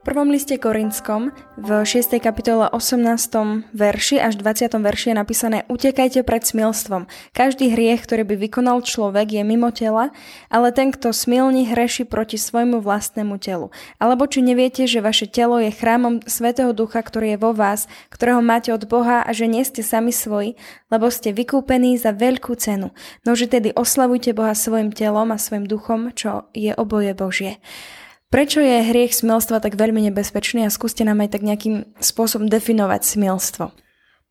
prvom liste Korinskom v 6. kapitole 18. verši až 20. verši je napísané Utekajte pred smilstvom. Každý hriech, ktorý by vykonal človek, je mimo tela, ale ten, kto smilní, hreši proti svojmu vlastnému telu. Alebo či neviete, že vaše telo je chrámom Svetého Ducha, ktorý je vo vás, ktorého máte od Boha a že nie ste sami svoji, lebo ste vykúpení za veľkú cenu. Nože tedy oslavujte Boha svojim telom a svojim duchom, čo je oboje Božie. Prečo je hriech smilstva tak veľmi nebezpečný a skúste nám aj tak nejakým spôsobom definovať smilstvo?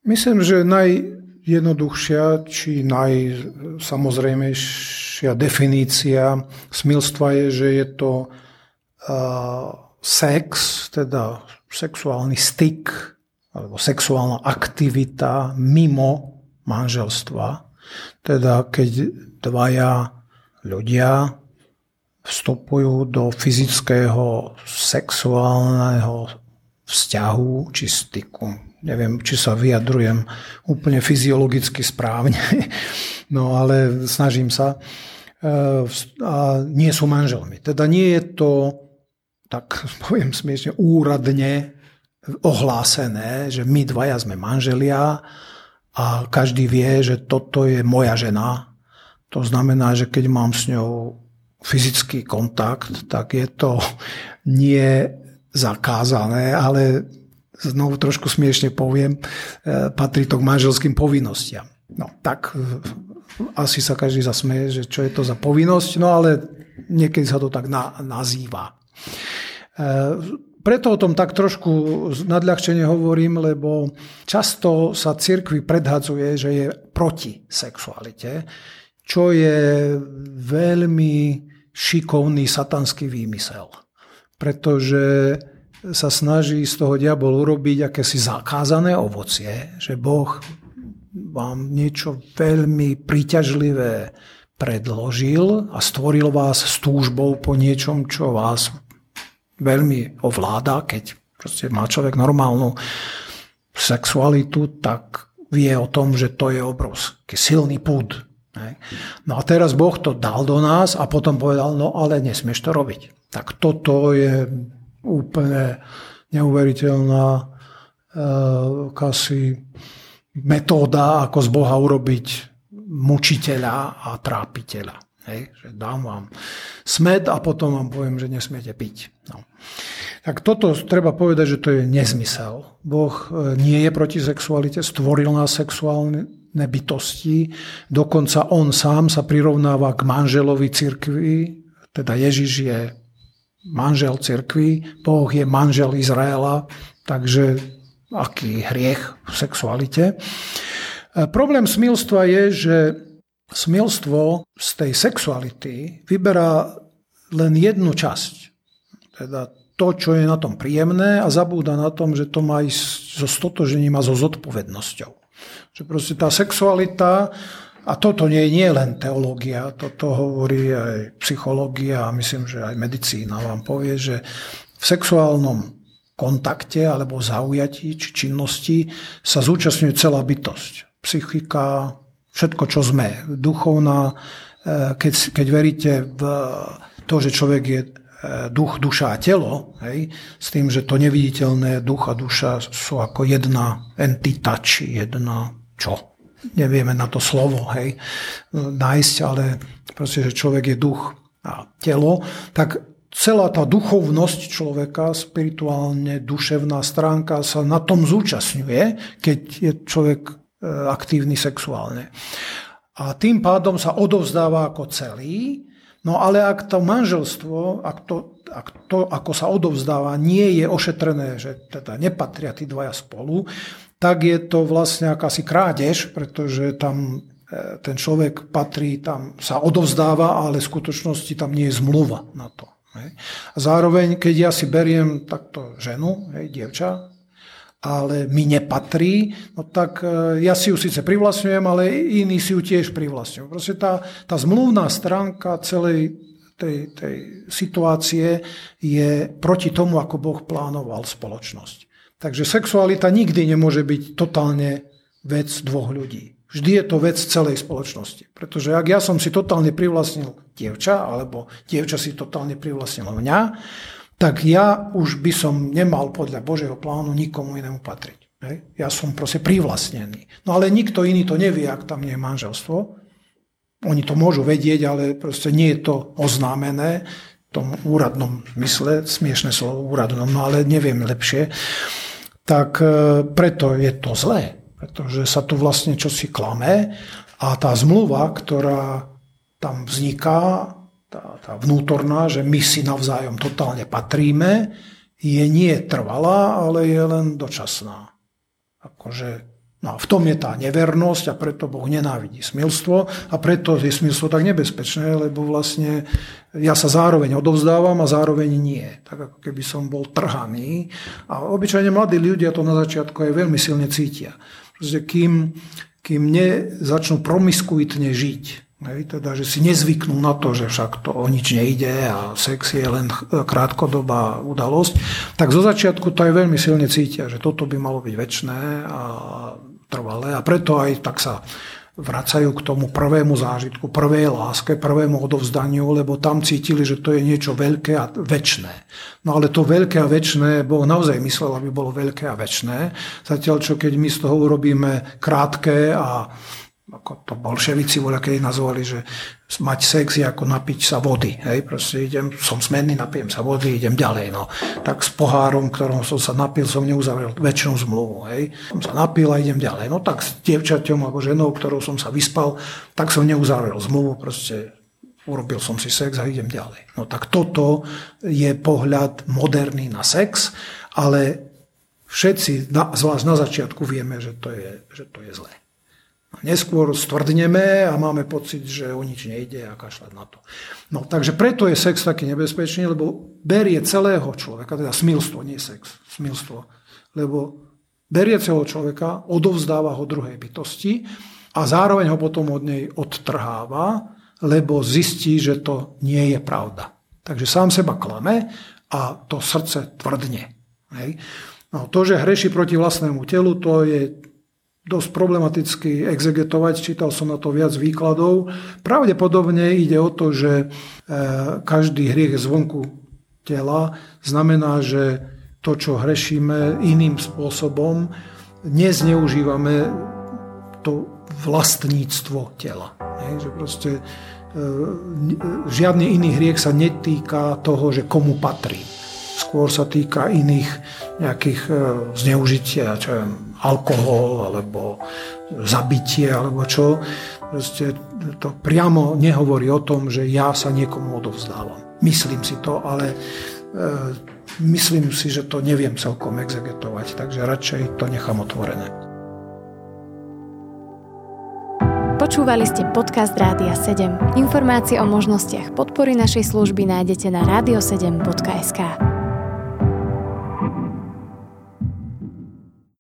Myslím, že najjednoduchšia či najsamozrejmejšia definícia smilstva je, že je to uh, sex, teda sexuálny styk alebo sexuálna aktivita mimo manželstva. Teda keď dvaja ľudia vstupujú do fyzického, sexuálneho vzťahu či styku. Neviem, či sa vyjadrujem úplne fyziologicky správne, no ale snažím sa. E, a nie sú manželmi. Teda nie je to, tak poviem smiešne, úradne ohlásené, že my dvaja sme manželia a každý vie, že toto je moja žena. To znamená, že keď mám s ňou fyzický kontakt, tak je to nie zakázané, ale znovu trošku smiešne poviem, e, patrí to k manželským povinnostiam. No tak e, asi sa každý zasmeje, že čo je to za povinnosť, no ale niekedy sa to tak na, nazýva. E, preto o tom tak trošku nadľahčene hovorím, lebo často sa cirkvi predhadzuje, že je proti sexualite, čo je veľmi šikovný satanský výmysel. Pretože sa snaží z toho diabol urobiť akési zakázané ovocie, že Boh vám niečo veľmi príťažlivé predložil a stvoril vás s túžbou po niečom, čo vás veľmi ovláda, keď proste má človek normálnu sexualitu, tak vie o tom, že to je obrovský silný púd No a teraz Boh to dal do nás a potom povedal, no ale nesmieš to robiť. Tak toto je úplne neuveriteľná uh, kasi metóda, ako z Boha urobiť mučiteľa a trápiteľa. Hej, že dám vám smed a potom vám poviem, že nesmiete piť. No. Tak toto treba povedať, že to je nezmysel. Boh e, nie je proti sexualite, stvoril nás sexuálne bytosti. Dokonca on sám sa prirovnáva k manželovi cirkvi, teda Ježiš je manžel cirkvi, Boh je manžel Izraela, takže aký hriech v sexualite. E, problém smilstva je, že smilstvo z tej sexuality vyberá len jednu časť. Teda to, čo je na tom príjemné a zabúda na tom, že to má ísť so stotožením a so zodpovednosťou. Že proste tá sexualita, a toto nie, nie je len teológia, toto hovorí aj psychológia a myslím, že aj medicína vám povie, že v sexuálnom kontakte alebo zaujatí či činnosti sa zúčastňuje celá bytosť. Psychika, všetko, čo sme. Duchovná, eh, keď, keď veríte v to, že človek je duch, duša a telo, hej, s tým, že to neviditeľné duch a duša sú ako jedna entita, či jedna čo? Nevieme na to slovo, hej, nájsť, ale proste, že človek je duch a telo, tak celá tá duchovnosť človeka, spirituálne duševná stránka sa na tom zúčastňuje, keď je človek e, aktívny sexuálne. A tým pádom sa odovzdáva ako celý, no ale ak to manželstvo, ak to, ak to ako sa odovzdáva, nie je ošetrené, že teda nepatria tí dvaja spolu, tak je to vlastne akási krádež, pretože tam e, ten človek patrí, tam sa odovzdáva, ale v skutočnosti tam nie je zmluva na to. A zároveň, keď ja si beriem takto ženu, hej, dievča, ale mi nepatrí, no tak e, ja si ju síce privlastňujem, ale iní si ju tiež privlastňujú. Proste tá, tá zmluvná stránka celej tej, tej situácie je proti tomu, ako Boh plánoval spoločnosť. Takže sexualita nikdy nemôže byť totálne vec dvoch ľudí. Vždy je to vec celej spoločnosti. Pretože ak ja som si totálne privlastnil dievča, alebo dievča si totálne privlastnilo mňa, tak ja už by som nemal podľa Božieho plánu nikomu inému patriť. Hej? Ja som proste privlastnený. No ale nikto iný to nevie, ak tam nie je manželstvo. Oni to môžu vedieť, ale proste nie je to oznámené v tom úradnom zmysle, smiešne slovo úradnom, no ale neviem lepšie. Tak e, preto je to zlé, pretože sa tu vlastne čosi klame a tá zmluva, ktorá tam vzniká, tá, tá vnútorná, že my si navzájom totálne patríme, je nie trvalá, ale je len dočasná. Akože No a v tom je tá nevernosť a preto Boh nenávidí smilstvo a preto je smilstvo tak nebezpečné, lebo vlastne ja sa zároveň odovzdávam a zároveň nie. Tak ako keby som bol trhaný. A obyčajne mladí ľudia to na začiatku aj veľmi silne cítia. Proste kým, kým nezačnú promiskuitne žiť, Hej, teda, že si nezvyknú na to, že však to o nič nejde a sex je len krátkodobá udalosť, tak zo začiatku to aj veľmi silne cítia, že toto by malo byť väčné a trvalé a preto aj tak sa vracajú k tomu prvému zážitku, prvej láske, prvému odovzdaniu, lebo tam cítili, že to je niečo veľké a väčné. No ale to veľké a väčné, Boh naozaj myslel, aby bolo veľké a väčné. Zatiaľ, čo keď my z toho urobíme krátke a ako to bolševici voľa, keď nazvali, že mať sex je ako napiť sa vody. Hej, proste idem, som smenný, napijem sa vody, idem ďalej. No. Tak s pohárom, ktorom som sa napil, som neuzavrel väčšinu zmluvu. Hej. Som sa napil a idem ďalej. No tak s dievčaťom alebo ženou, ktorou som sa vyspal, tak som neuzavrel zmluvu, proste urobil som si sex a idem ďalej. No tak toto je pohľad moderný na sex, ale všetci, zvlášť na začiatku, vieme, že to je, že to je zlé. Neskôr stvrdneme a máme pocit, že o nič nejde a kašľať na to. No, takže preto je sex taký nebezpečný, lebo berie celého človeka, teda smilstvo, nie sex, smilstvo, lebo berie celého človeka, odovzdáva ho druhej bytosti a zároveň ho potom od nej odtrháva, lebo zistí, že to nie je pravda. Takže sám seba klame a to srdce tvrdne. Hej. No, to, že hreší proti vlastnému telu, to je dosť problematicky exegetovať, čítal som na to viac výkladov. Pravdepodobne ide o to, že e, každý hriech zvonku tela znamená, že to, čo hrešíme iným spôsobom, nezneužívame to vlastníctvo tela. Nie? Že proste e, žiadny iný hriech sa netýka toho, že komu patrí skôr sa týka iných nejakých e, zneužitia, čo je alkohol alebo zabitie alebo čo. Proste to priamo nehovorí o tom, že ja sa niekomu odovzdávam. Myslím si to, ale e, myslím si, že to neviem celkom exegetovať, takže radšej to nechám otvorené. Počúvali ste podcast Rádia 7. Informácie o možnostiach podpory našej služby nájdete na radio7.sk.